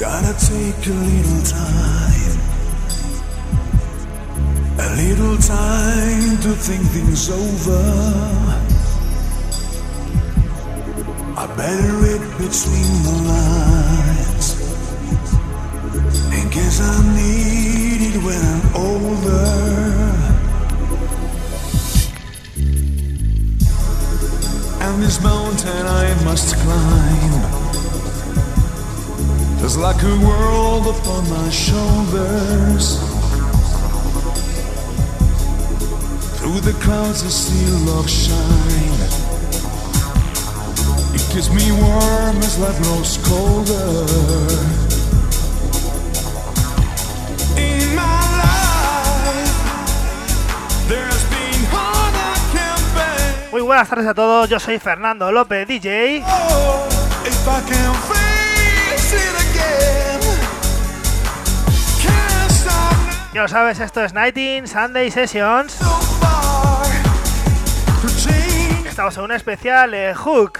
Gotta take a little time. A little time to think things over. I better read between the lines. In case I need it when I'm older. And this mountain I must climb. There's like a world upon my shoulders. Through the clouds, I see love shine. It keeps me warm as life grows colder. In my life, there's been hard I can't bear. Muy buenas tardes a todos, yo soy Fernando López, DJ. Oh, Ya lo sabes, esto es Nighting Sunday Sessions. Estamos en un especial eh, Hook.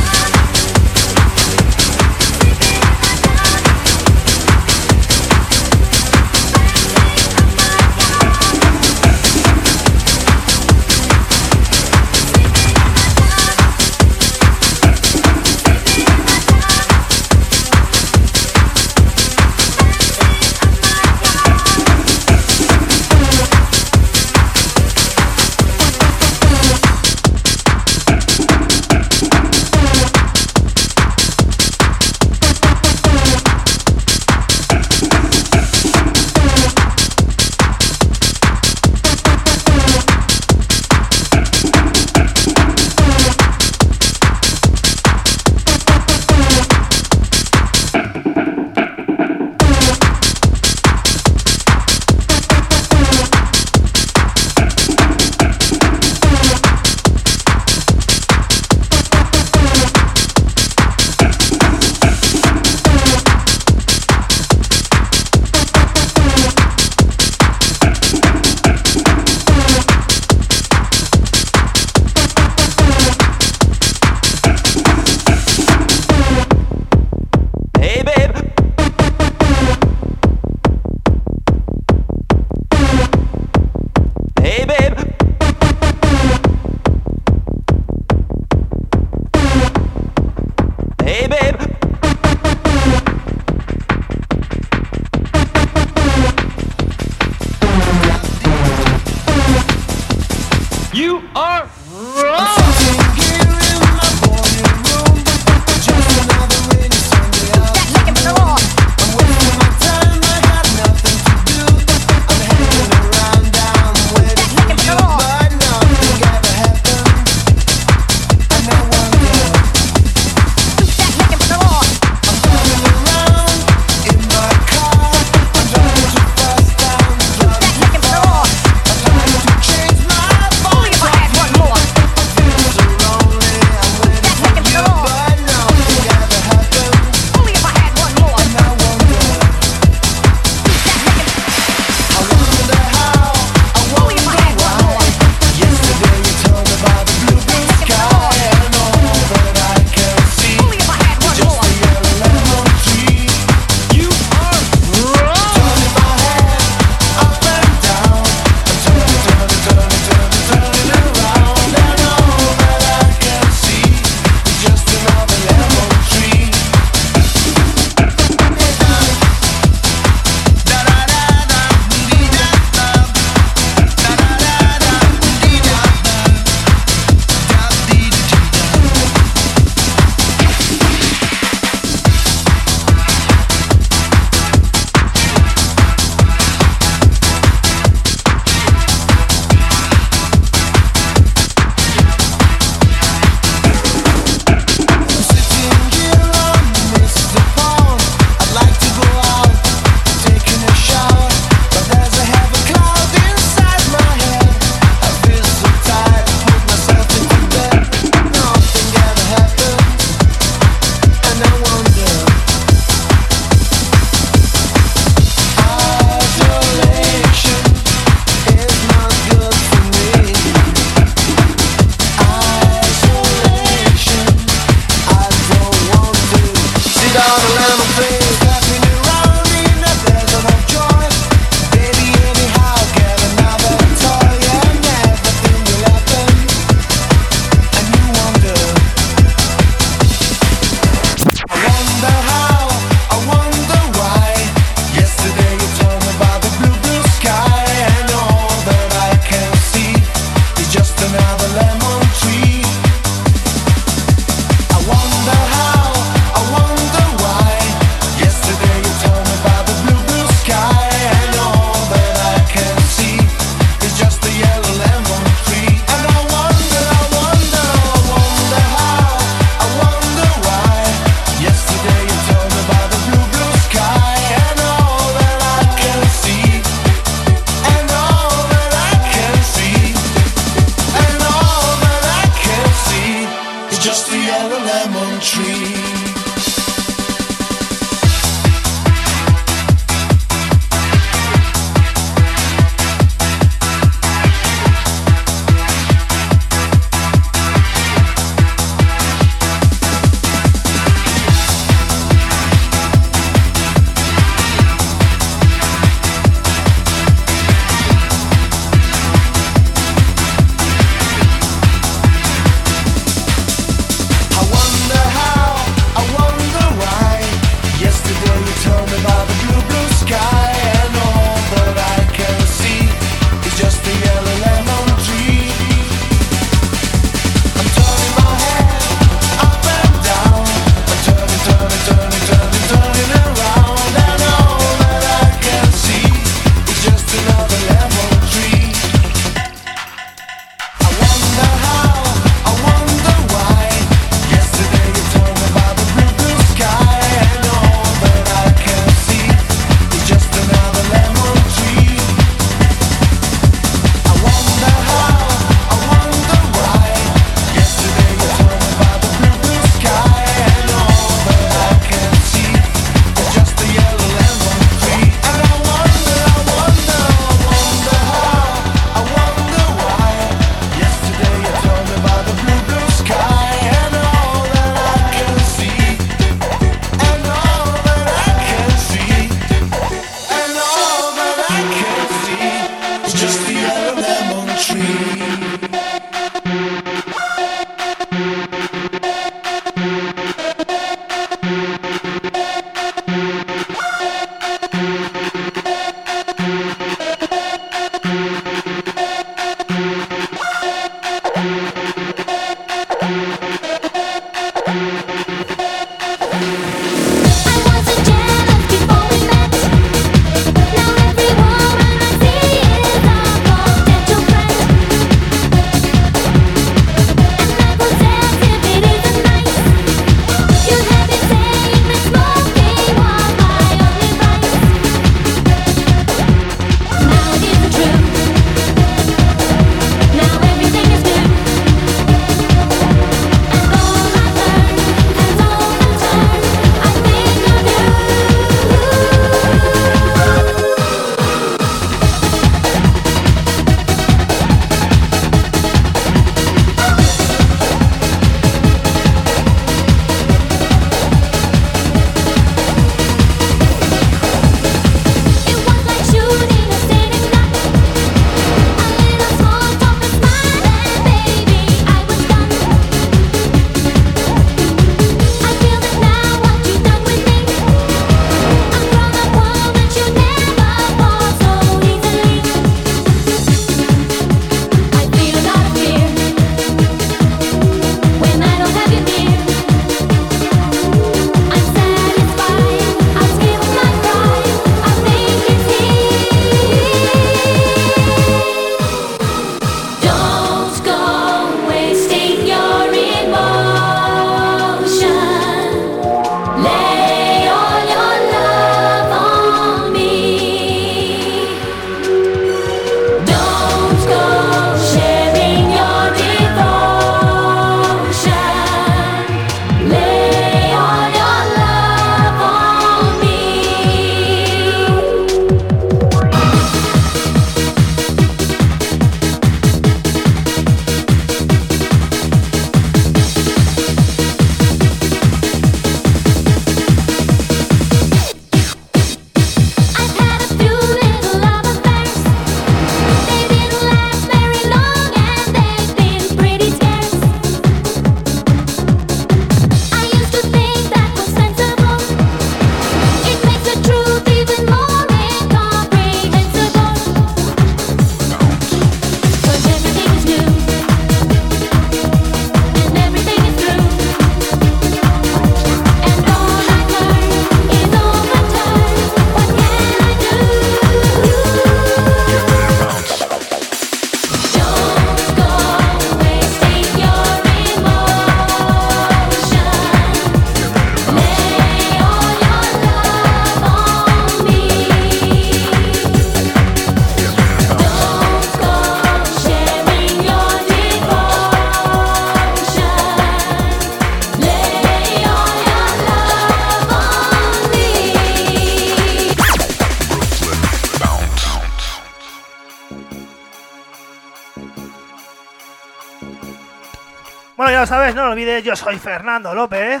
lo sabes, no lo olvides, yo soy Fernando López.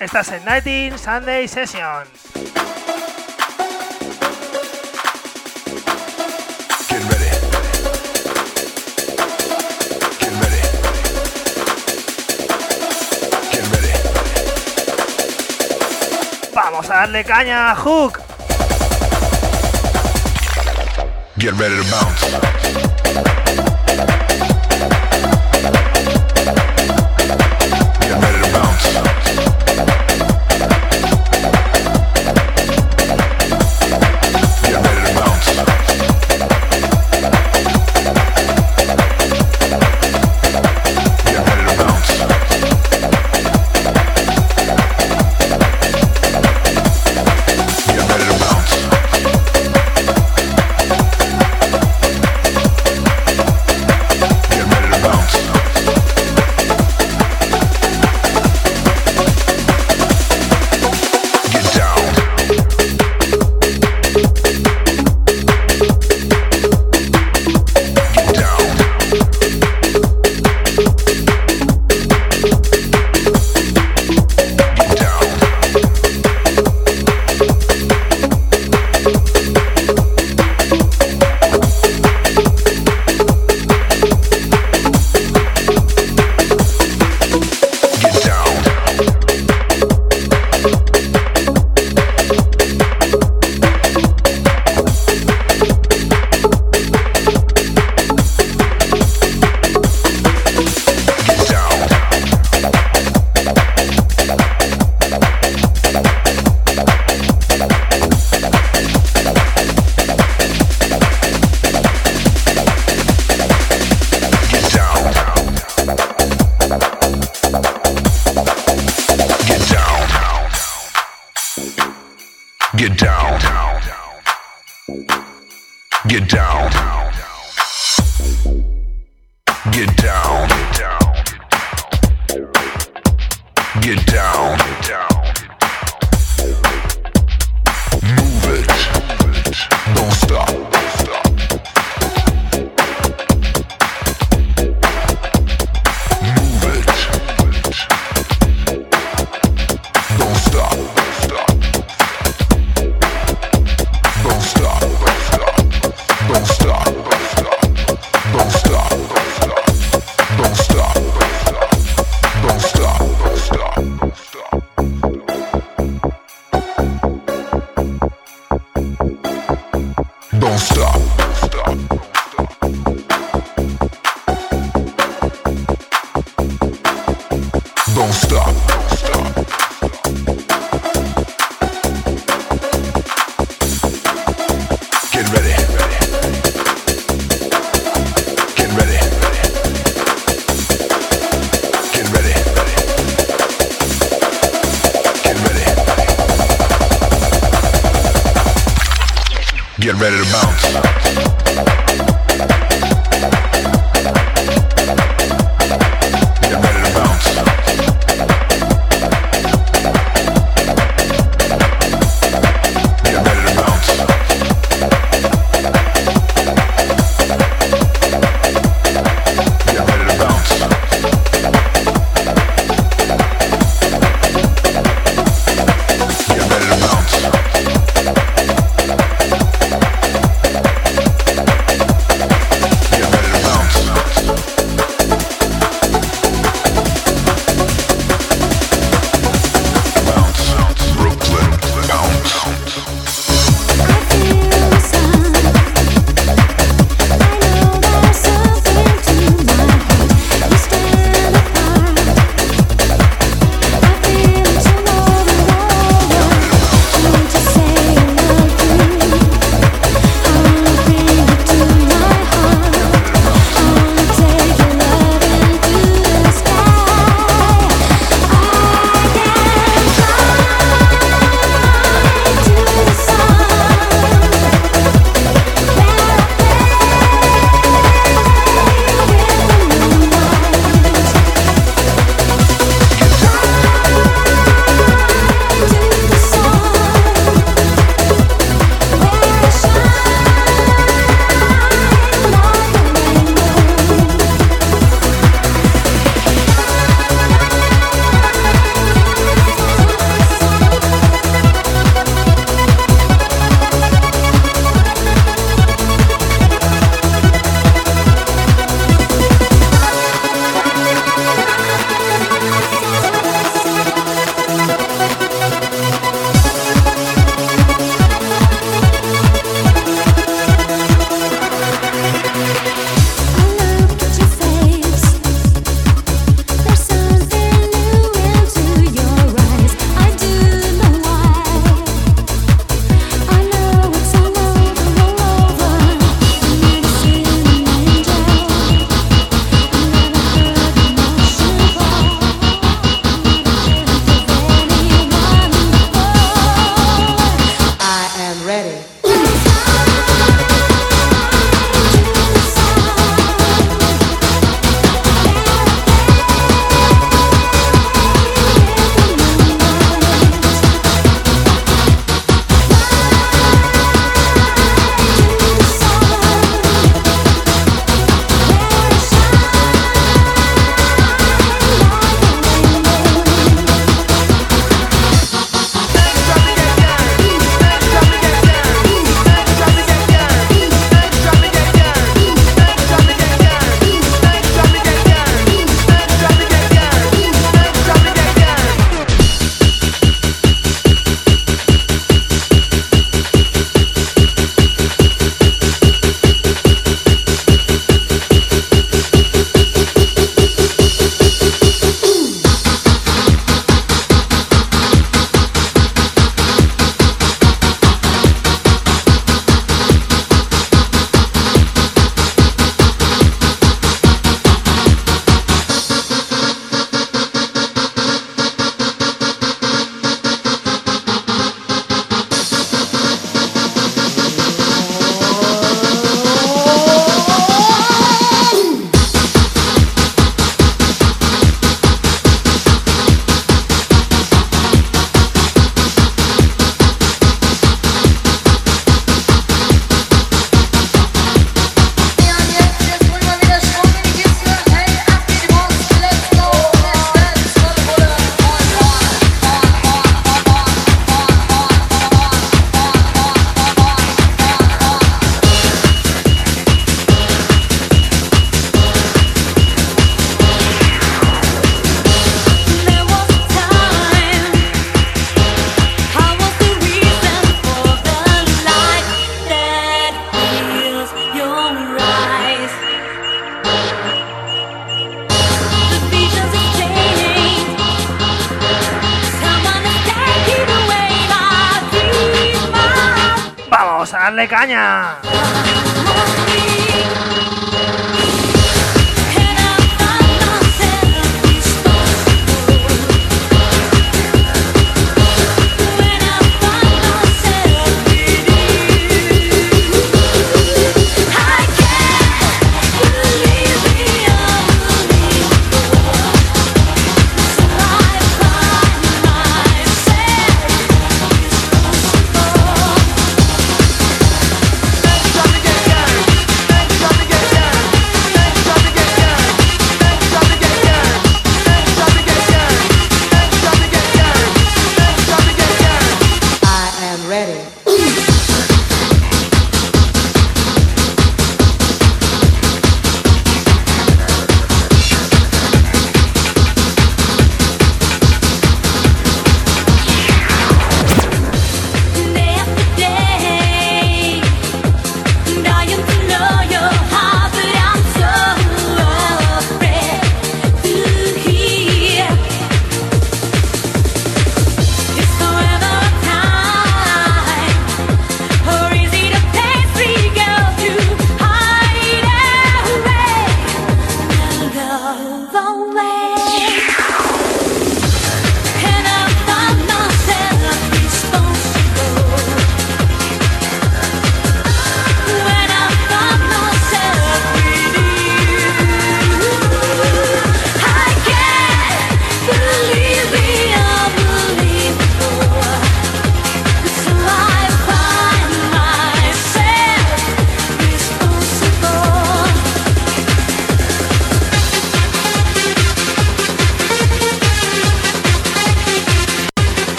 Estás en Nighting Sunday Sessions. Vamos a darle caña a Hook. Get ready to bounce. Darle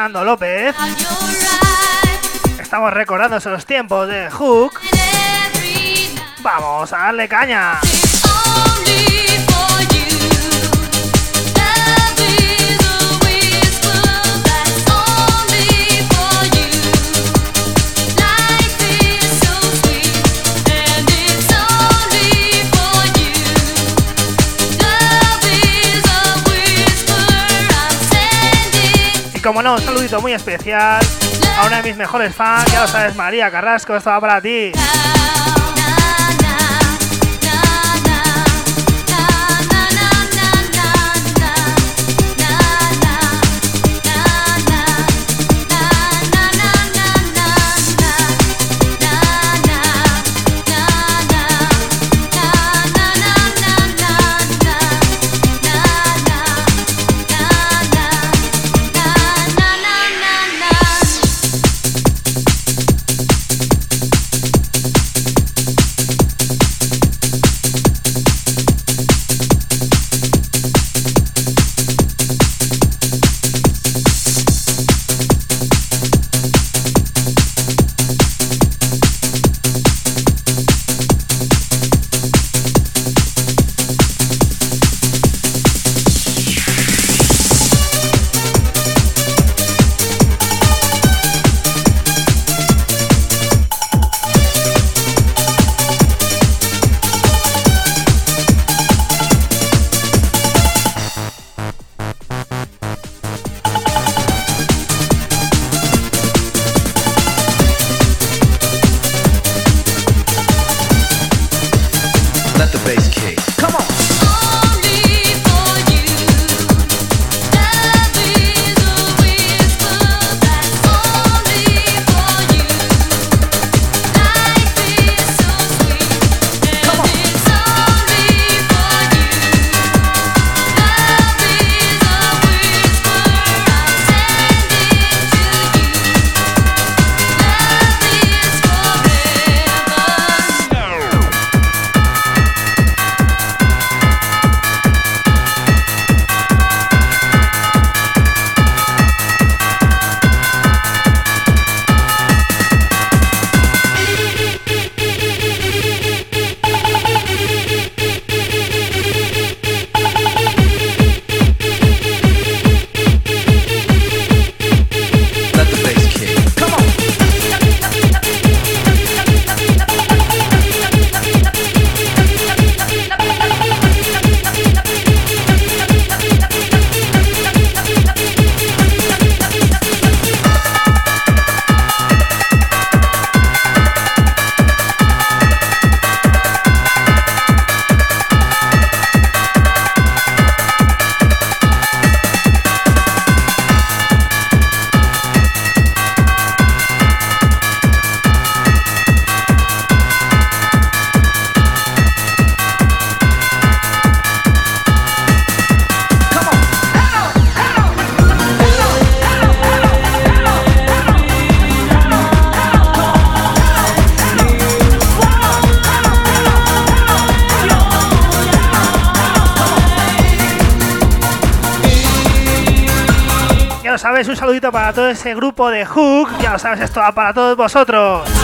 Fernando López. Estamos recordando esos tiempos de Hook. Vamos a darle caña. como no, un saludito muy especial a una de mis mejores fans, ya lo sabes, María Carrasco, esto va para ti. todo ese grupo de Hook. Ya lo sabes, esto va para todos vosotros.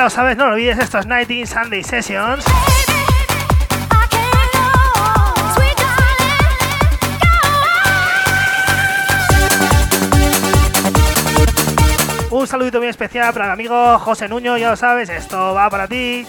Ya lo sabes, no lo olvides estos 19 Sunday Sessions. Un saludito muy especial para mi amigo José Nuño, ya lo sabes, esto va para ti.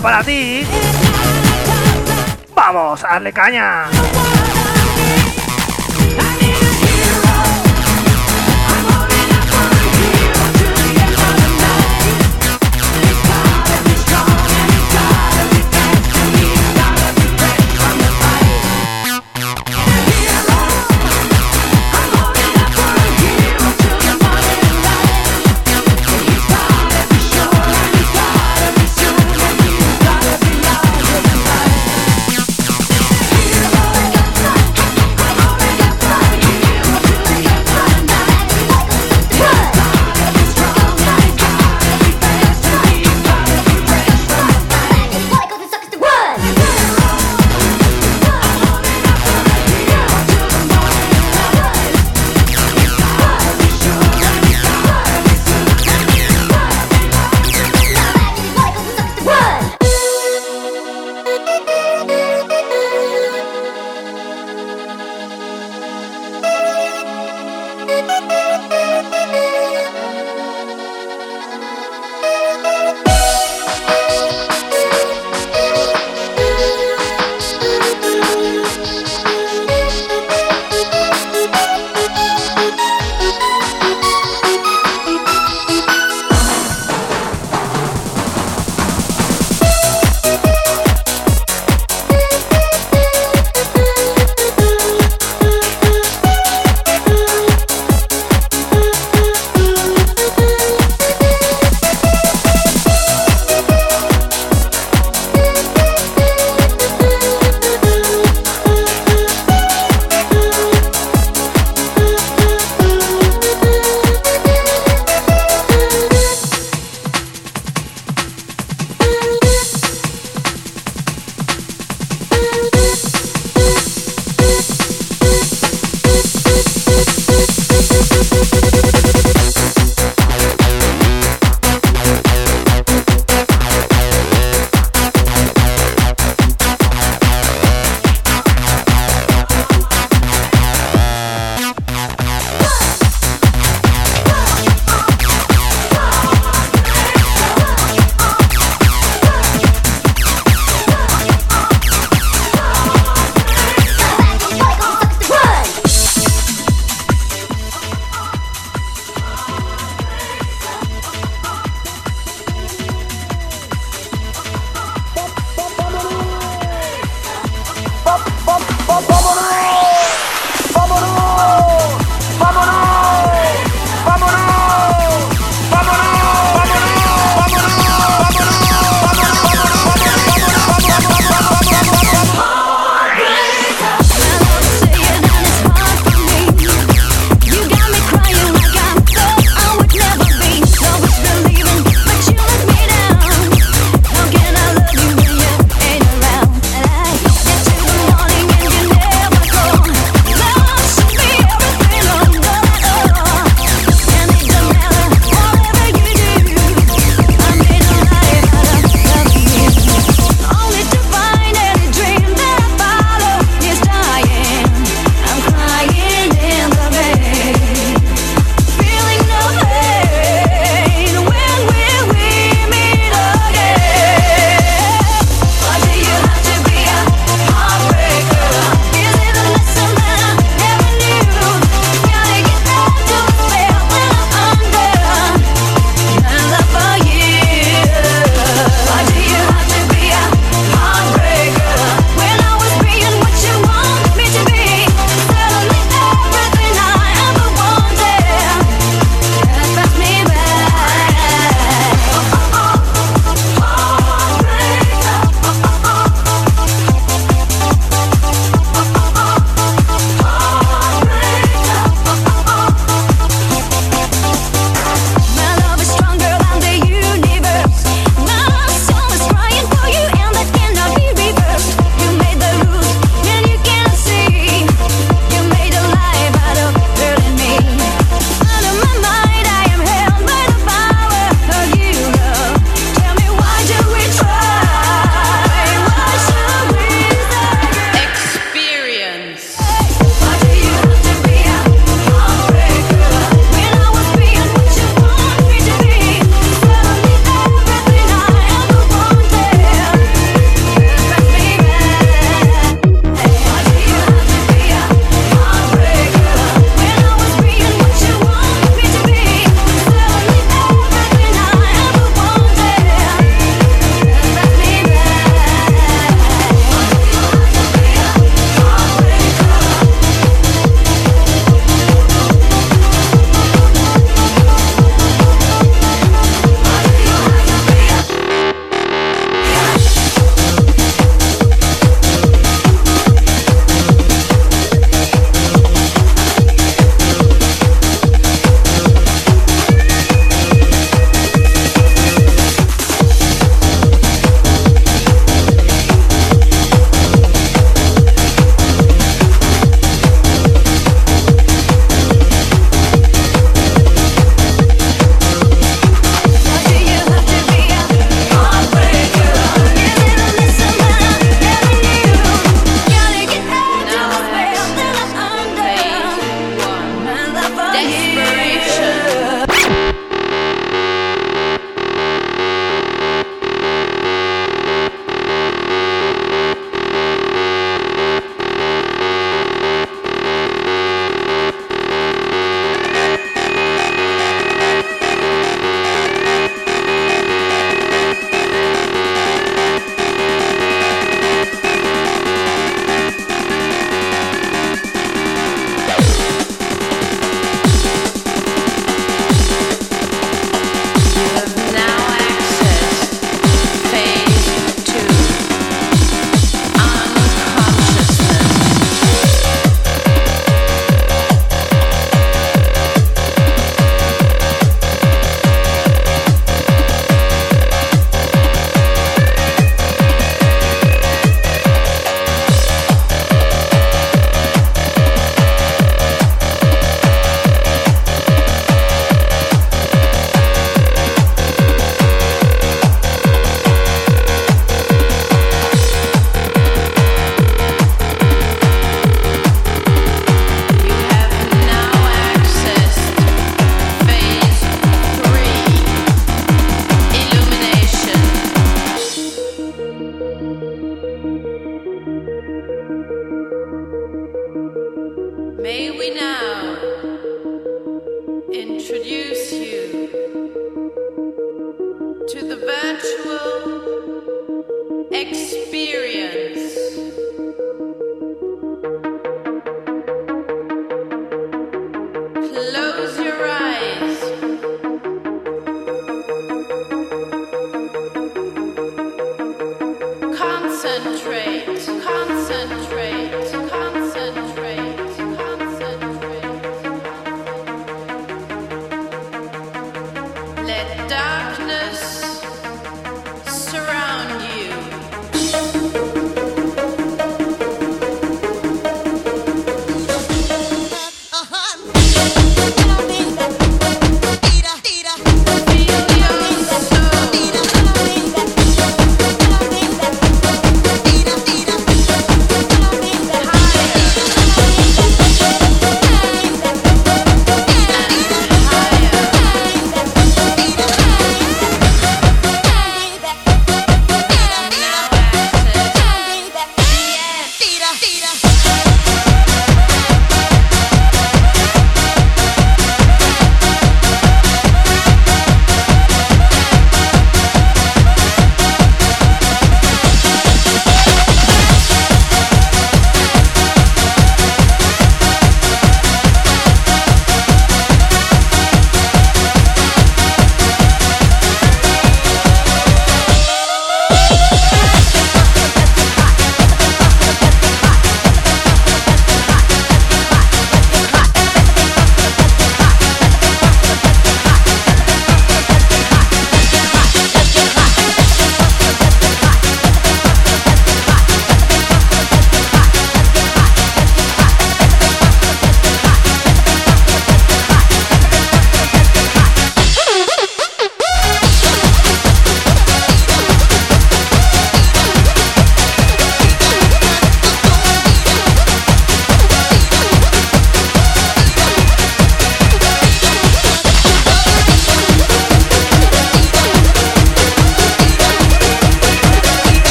Para ti. Vamos, a darle caña.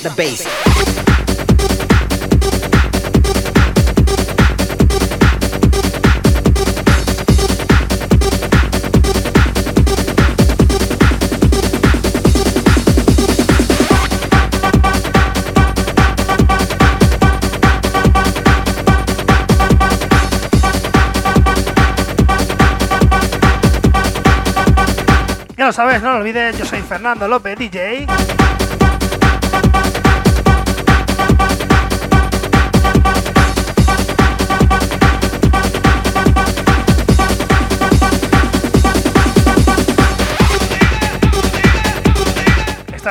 the bass. Ya lo sabes, no lo olvides, yo soy Fernando López, DJ.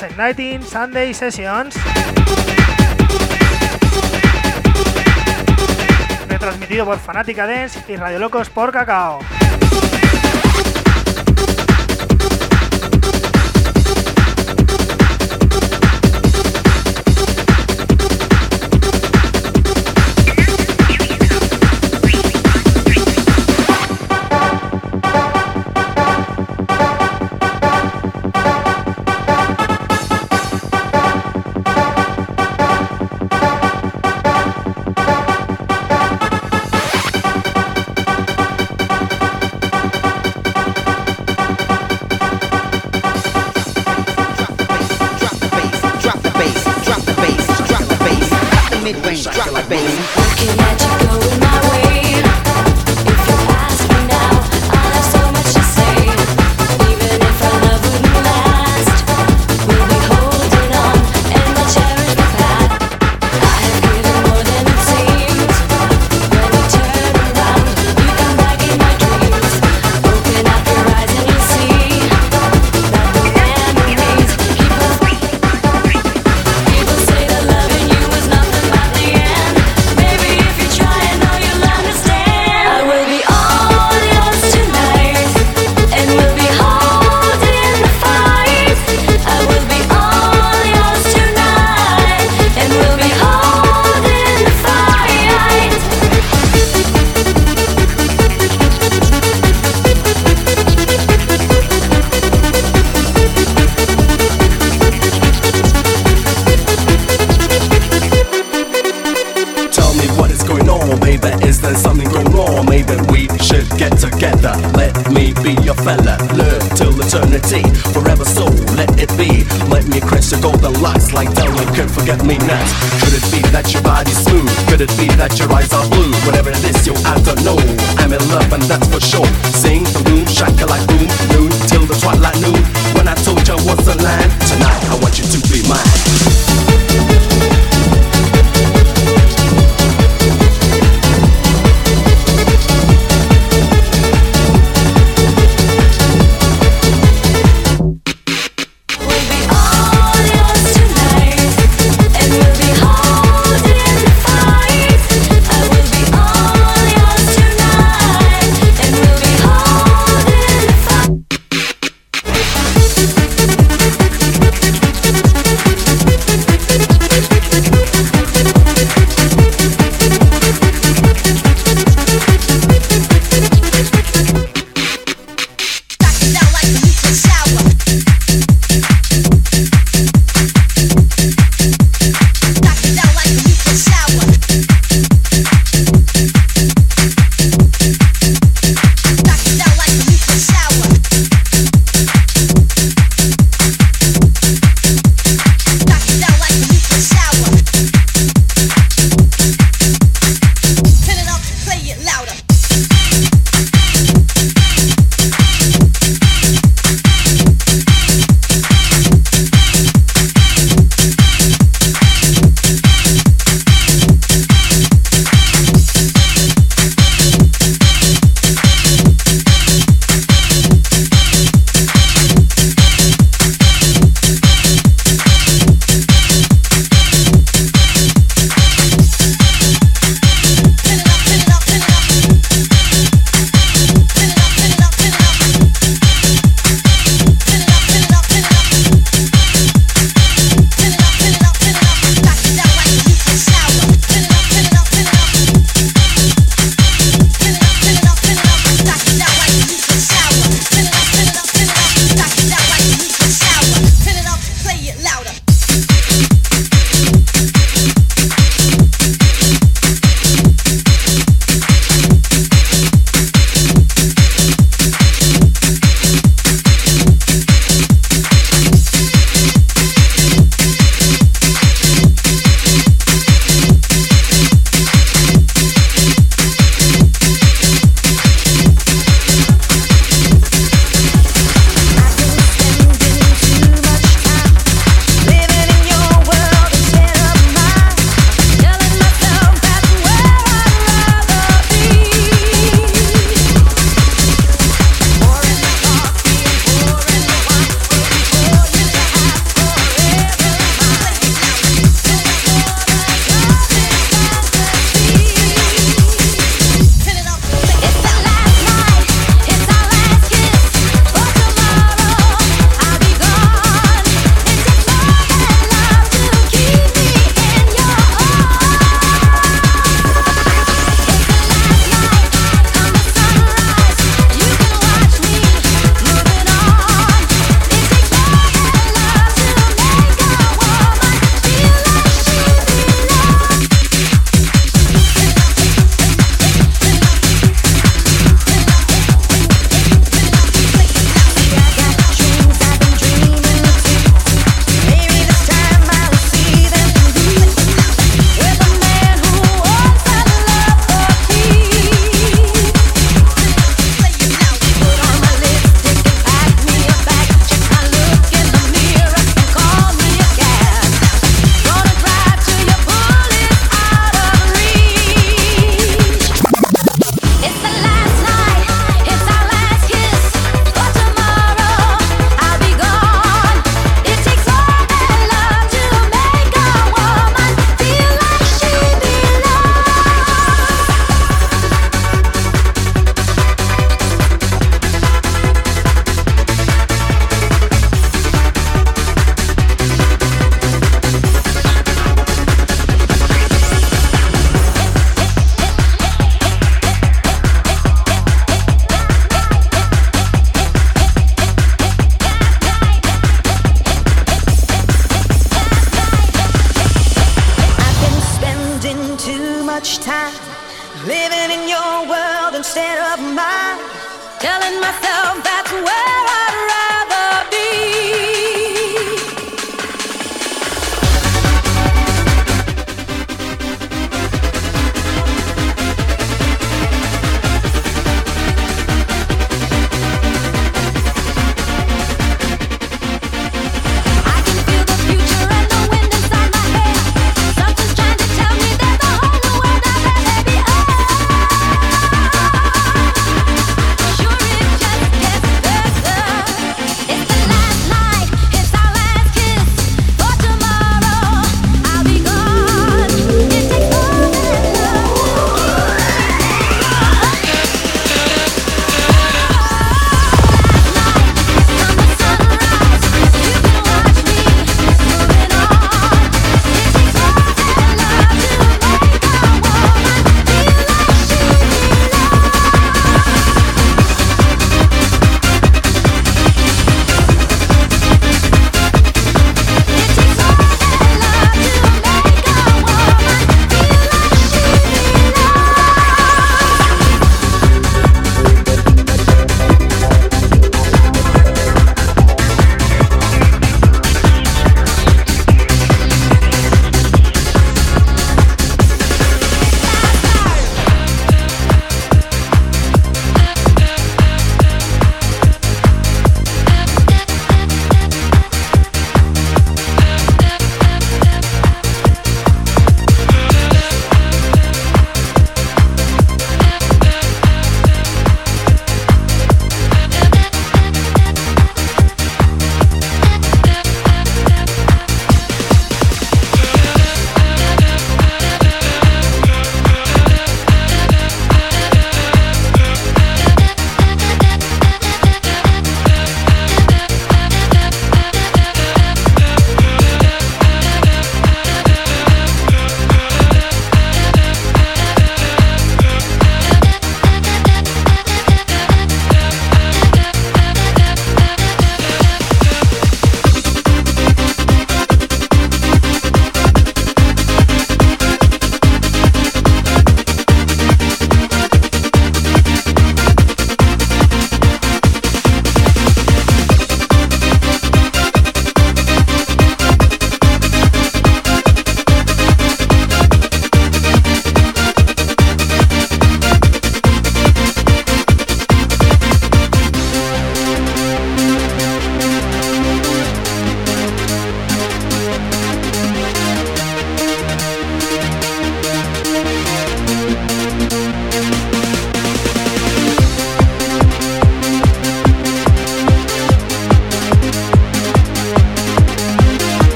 las Nighting Sunday Sessions. Retransmitido por Fanática Dance y Radio Locos por Cacao.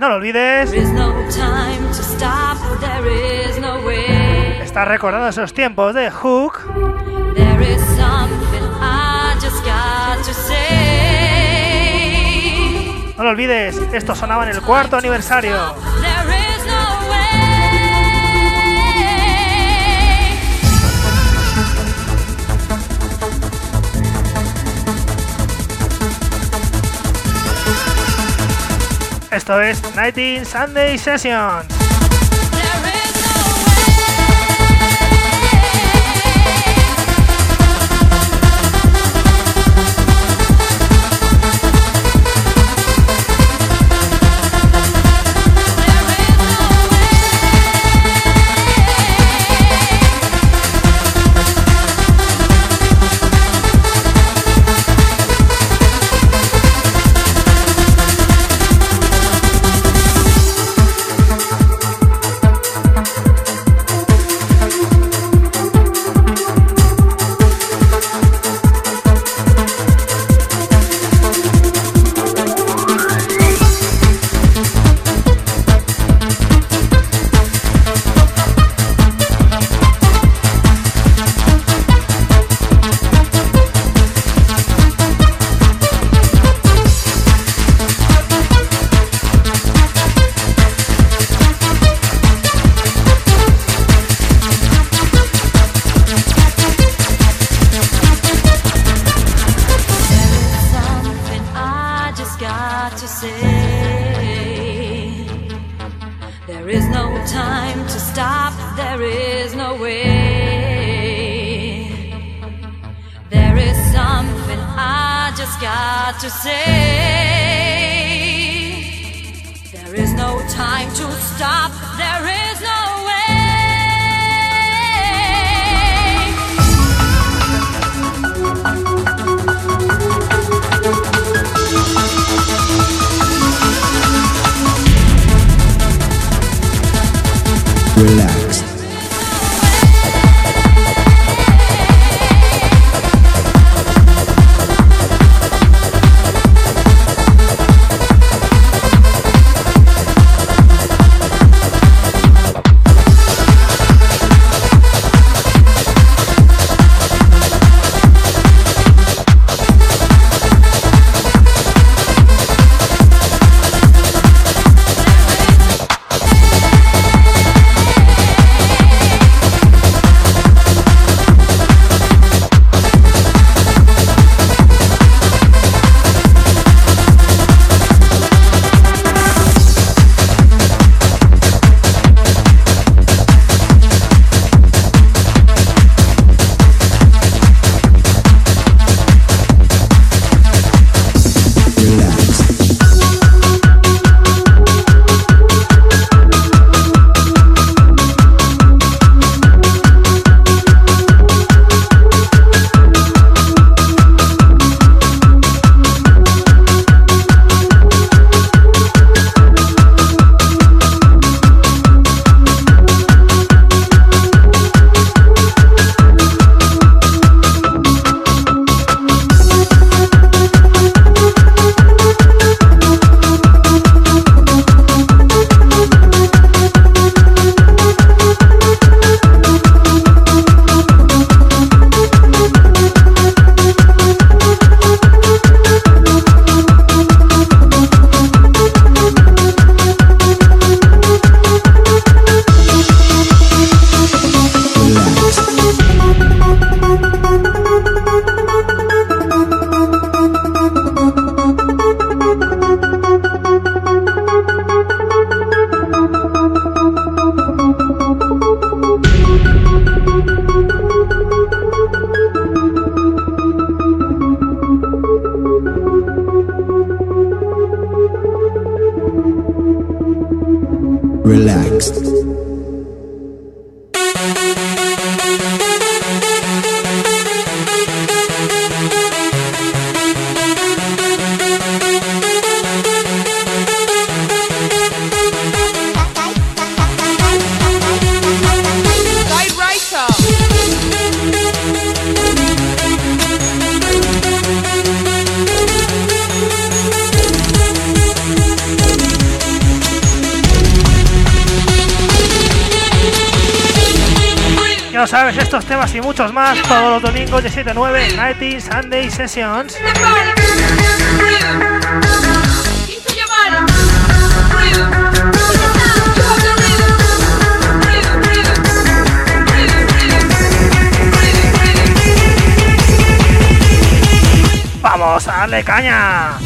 No lo olvides. Está recordando esos tiempos de Hook. No lo olvides, esto sonaba en el cuarto aniversario. Esto es 19 Sunday Sessions. 779 90 Sunday Sessions. Vamos a darle caña.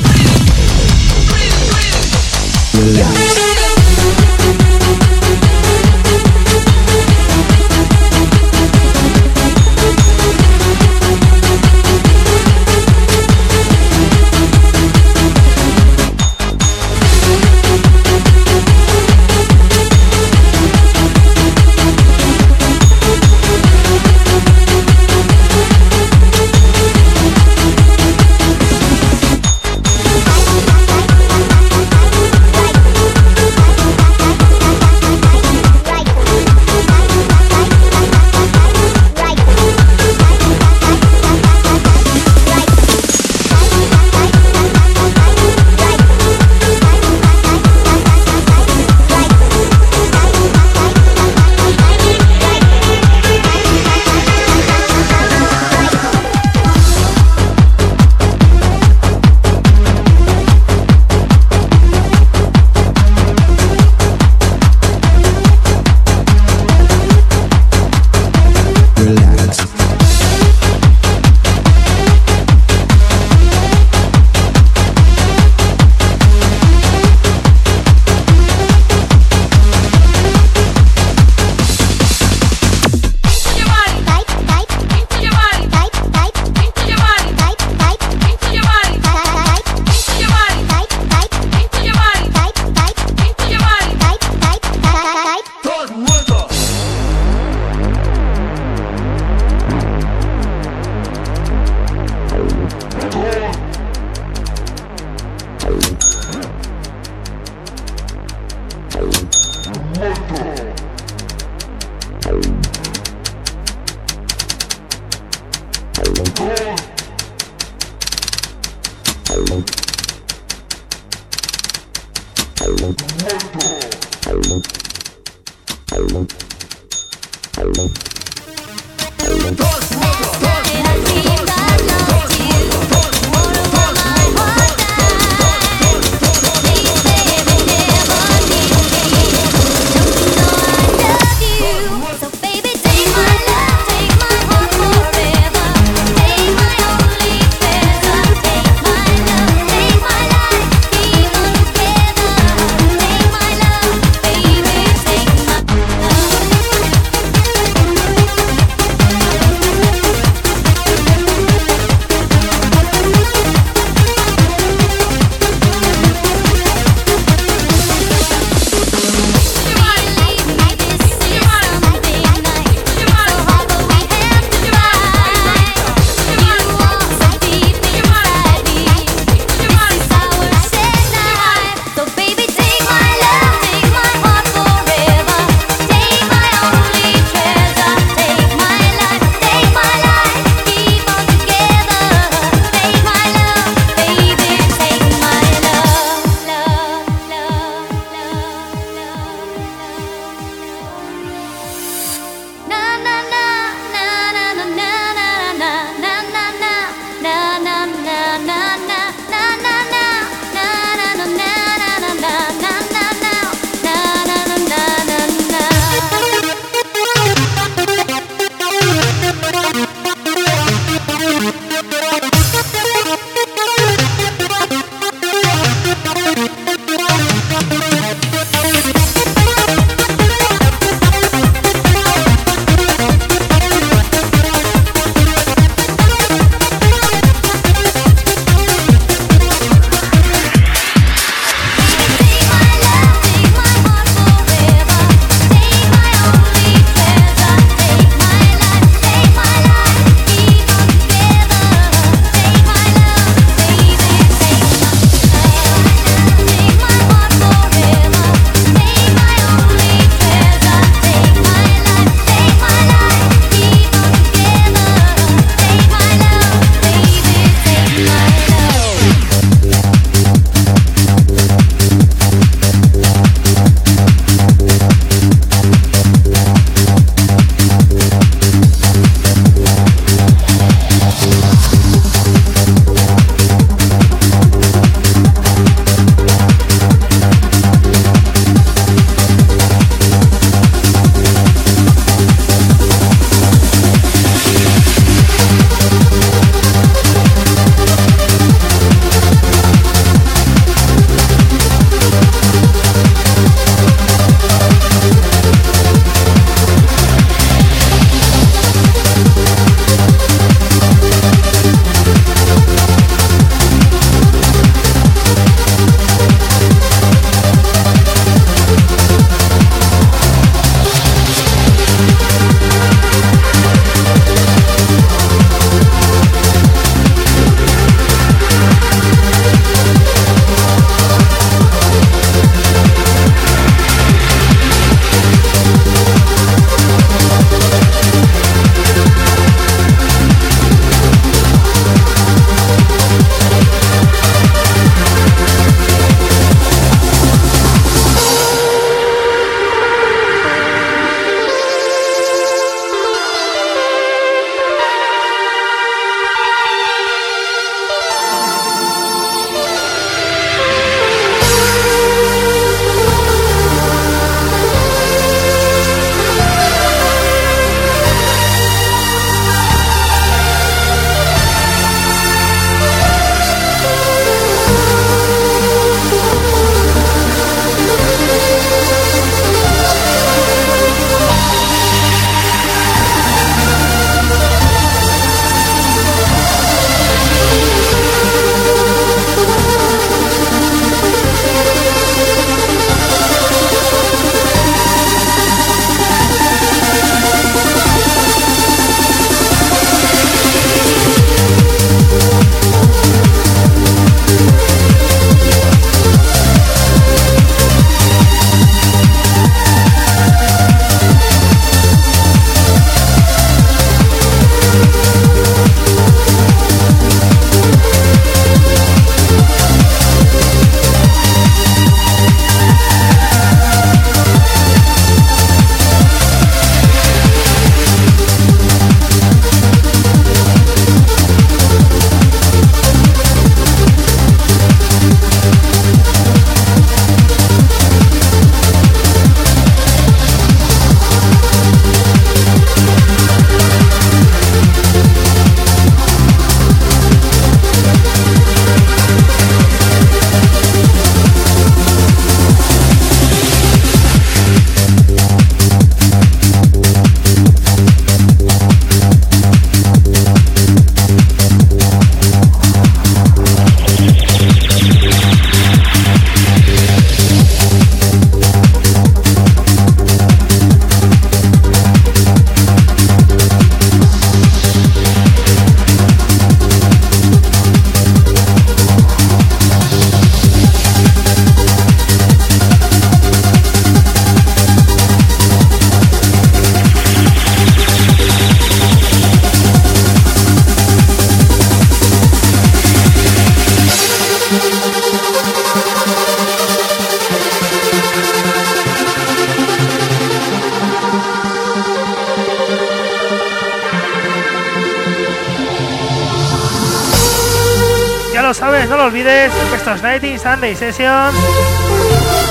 Olvides. Esto es Nighting Sunday Session.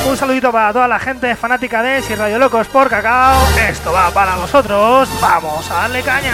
Un saludito para toda la gente fanática de Si Radio Locos por Cacao. Esto va para vosotros. Vamos a darle caña.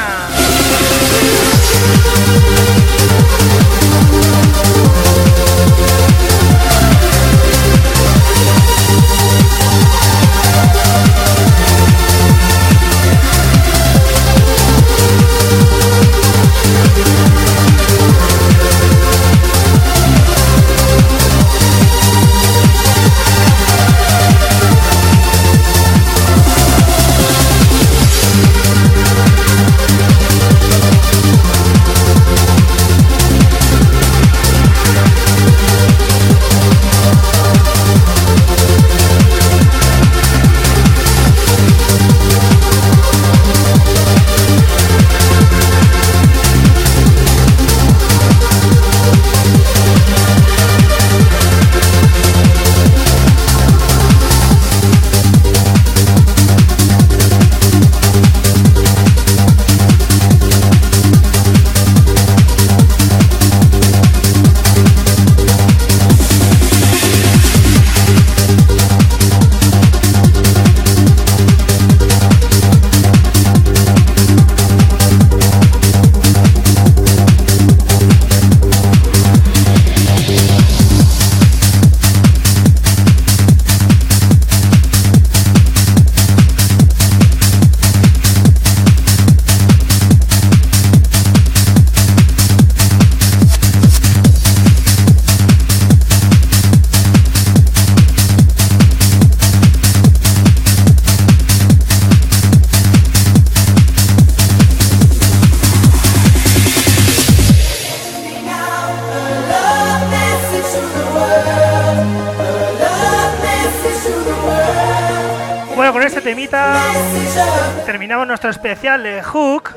Nuestro especial de Hook.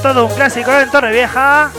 Todo un clásico en Torre Vieja.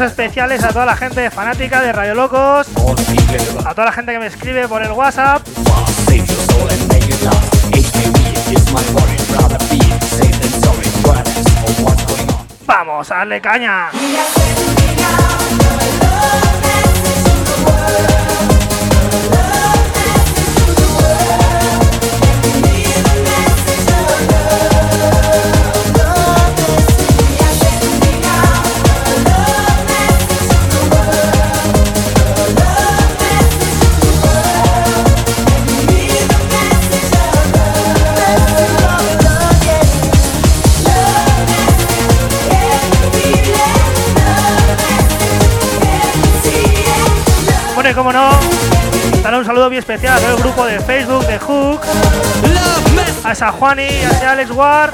Especiales a toda la gente fanática de Radio Locos. A toda la gente que me escribe por el WhatsApp. Vamos a darle caña. Como no, darle un saludo muy especial a todo el grupo de Facebook de Hook, a esa Juani, a Alex Ward,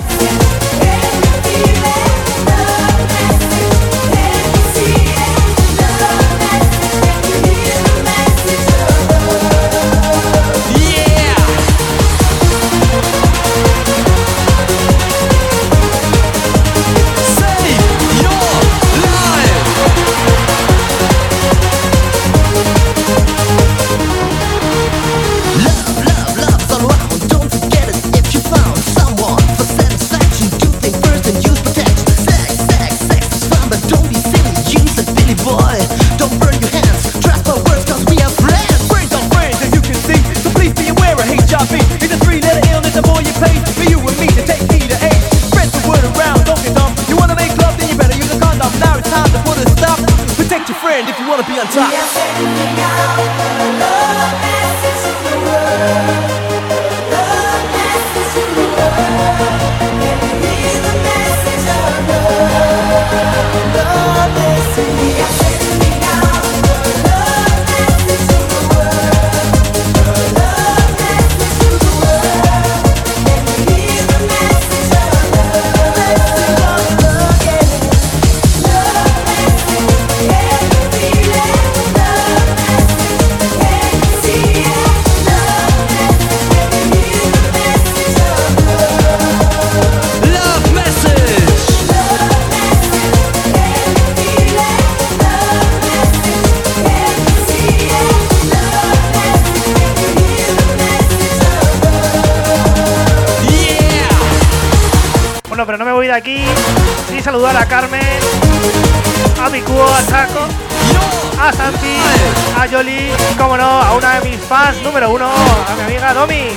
fans número uno, a mi amiga Domi.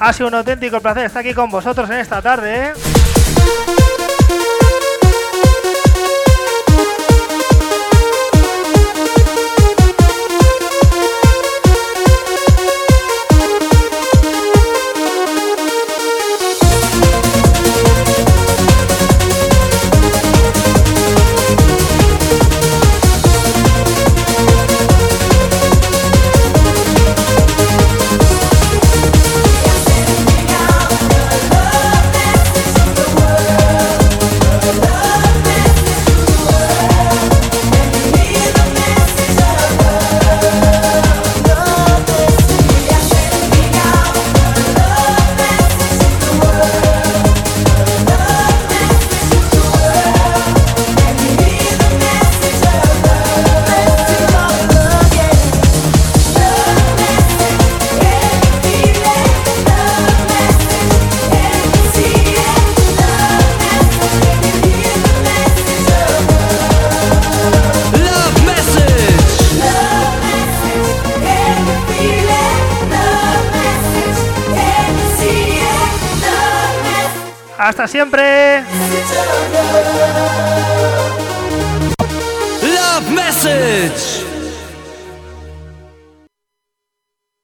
Ha sido un auténtico placer estar aquí con vosotros en esta tarde. ¿eh?